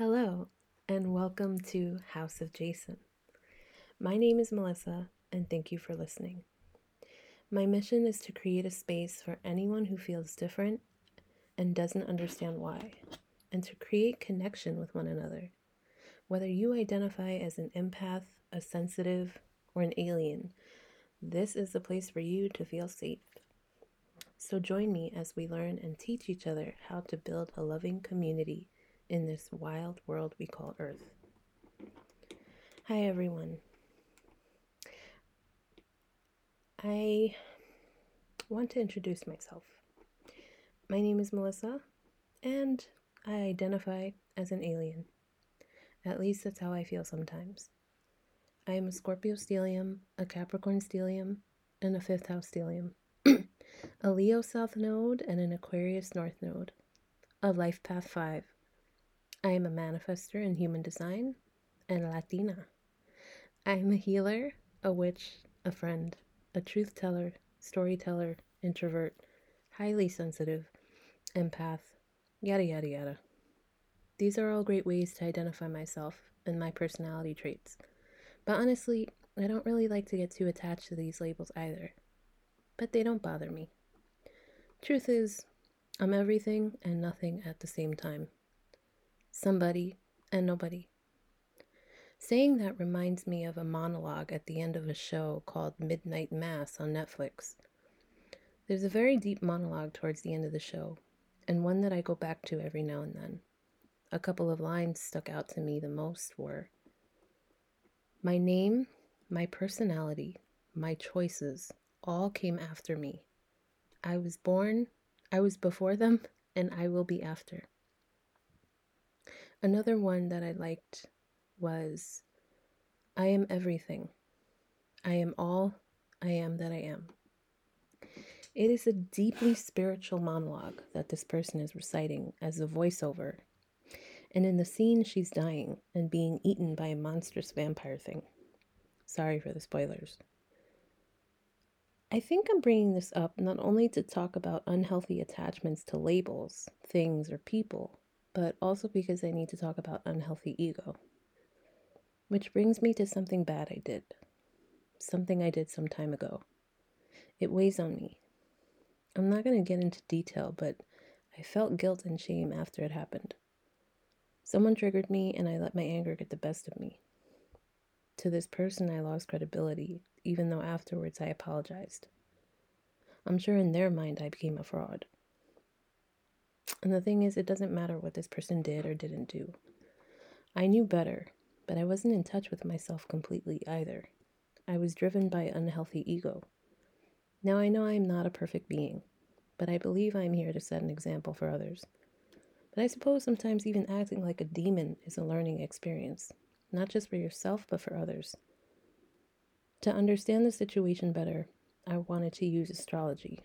Hello, and welcome to House of Jason. My name is Melissa, and thank you for listening. My mission is to create a space for anyone who feels different and doesn't understand why, and to create connection with one another. Whether you identify as an empath, a sensitive, or an alien, this is the place for you to feel safe. So join me as we learn and teach each other how to build a loving community in this wild world we call Earth. Hi, everyone. I want to introduce myself. My name is Melissa, and I identify as an alien. At least that's how I feel sometimes. I am a Scorpio stellium, a Capricorn stellium, and a fifth house stellium, a Leo south node, and an Aquarius north node, a life path 5, I am a manifester in human design and Latina. I am a healer, a witch, a friend, a truth teller, storyteller, introvert, highly sensitive, empath, yada yada yada. These are all great ways to identify myself and my personality traits. But honestly, I don't really like to get too attached to these labels either. But they don't bother me. Truth is, I'm everything and nothing at the same time somebody, and nobody. Saying that reminds me of a monologue at the end of a show called Midnight Mass on Netflix. There's a very deep monologue towards the end of the show, and one that I go back to every now and then. A couple of lines stuck out to me the most were My name, my personality, my choices all came after me. I was born, I was before them, and I will be after. Another one that I liked was I am everything. I am all I am that I am. It is a deeply spiritual monologue that this person is reciting as a voiceover. And in the scene, she's dying and being eaten by a monstrous vampire thing. Sorry for the spoilers. I think I'm bringing this up not only to talk about unhealthy attachments to labels, things, or people, but also because I need to talk about unhealthy ego. Which brings me to something bad I did. Something I did some time ago. It weighs on me. I'm not going to get into detail, but I felt guilt and shame after it happened. Someone triggered me, and I let my anger get the best of me. To this person, I lost credibility, even though afterwards I apologized. I'm sure in their mind I became a fraud. And the thing is, it doesn't matter what this person did or didn't do. I knew better, but I wasn't in touch with myself completely either. I was driven by unhealthy ego. Now I know I am not a perfect being, but I believe I am here to set an example for others. But I suppose sometimes even acting like a demon is a learning experience, not just for yourself, but for others. To understand the situation better, I wanted to use astrology.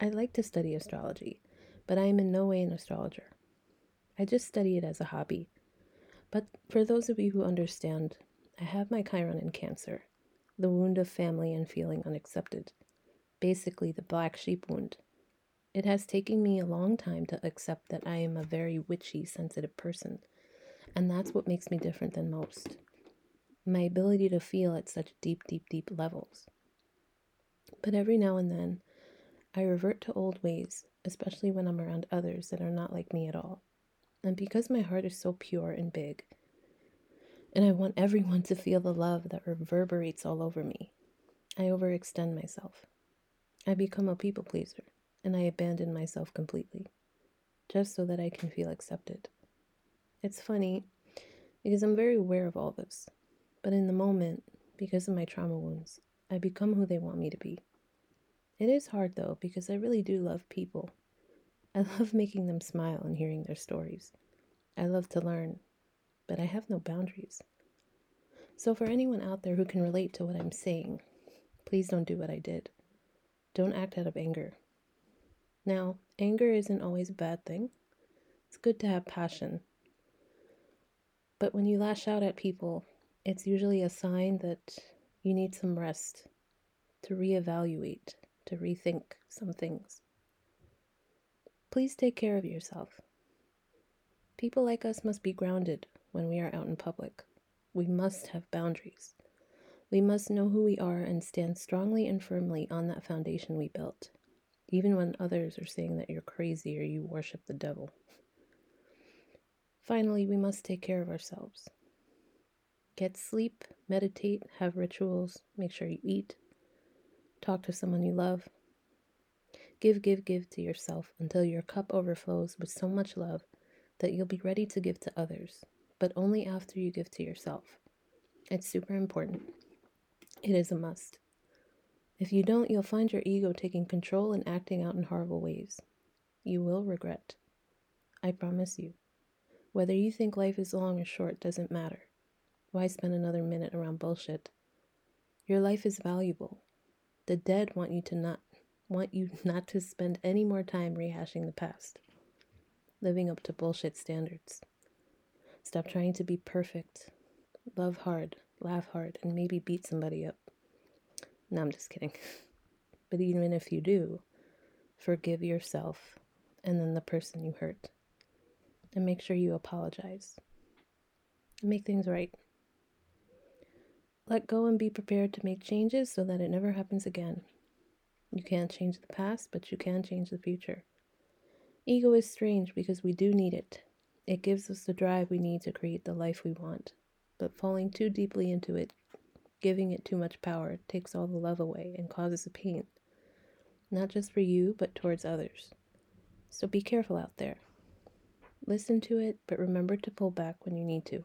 I like to study astrology but I am in no way an astrologer. I just study it as a hobby. But for those of you who understand, I have my Chiron in Cancer, the wound of family and feeling unaccepted, basically the black sheep wound. It has taken me a long time to accept that I am a very witchy, sensitive person, and that's what makes me different than most. My ability to feel at such deep, deep, deep levels. But every now and then, I revert to old ways especially when I'm around others that are not like me at all. And because my heart is so pure and big, and I want everyone to feel the love that reverberates all over me, I overextend myself. I become a people pleaser, and I abandon myself completely, just so that I can feel accepted. It's funny because I'm very aware of all this, but in the moment, because of my trauma wounds, I become who they want me to be. It is hard though, because I really do love people. I love making them smile and hearing their stories. I love to learn, but I have no boundaries. So, for anyone out there who can relate to what I'm saying, please don't do what I did. Don't act out of anger. Now, anger isn't always a bad thing, it's good to have passion. But when you lash out at people, it's usually a sign that you need some rest to reevaluate to rethink some things. Please take care of yourself. People like us must be grounded when we are out in public. We must have boundaries. We must know who we are and stand strongly and firmly on that foundation we built, even when others are saying that you're crazy or you worship the devil. Finally, we must take care of ourselves. Get sleep, meditate, have rituals, make sure you eat, talk to someone you love. Give, give, give to yourself until your cup overflows with so much love that you'll be ready to give to others, but only after you give to yourself. It's super important. It is a must. If you don't, you'll find your ego taking control and acting out in horrible ways. You will regret. I promise you. Whether you think life is long or short doesn't matter. Why spend another minute around bullshit? Your life is valuable. The dead want you to not want you not to spend any more time rehashing the past, living up to bullshit standards. Stop trying to be perfect. Love hard, laugh hard, and maybe beat somebody up. No, I'm just kidding. But even if you do, forgive yourself and then the person you hurt. And make sure you apologize. Make things right. Let go and be prepared to make changes so that it never happens again. You can't change the past, but you can change the future. Ego is strange because we do need it. It gives us the drive we need to create the life we want. But falling too deeply into it Giving it too much power takes all the love away and causes a pain, not just for you, but towards others. So be careful out there. Listen to it, but remember to pull back when you need to.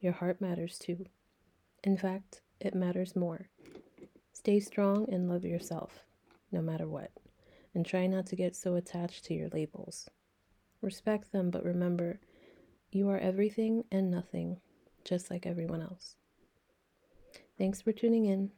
Your heart matters too. In fact, it matters more. Stay strong and love yourself, no matter what, and try not to get so attached to your labels. Respect them, but remember, you are everything and nothing, just like everyone else. Thanks for tuning in.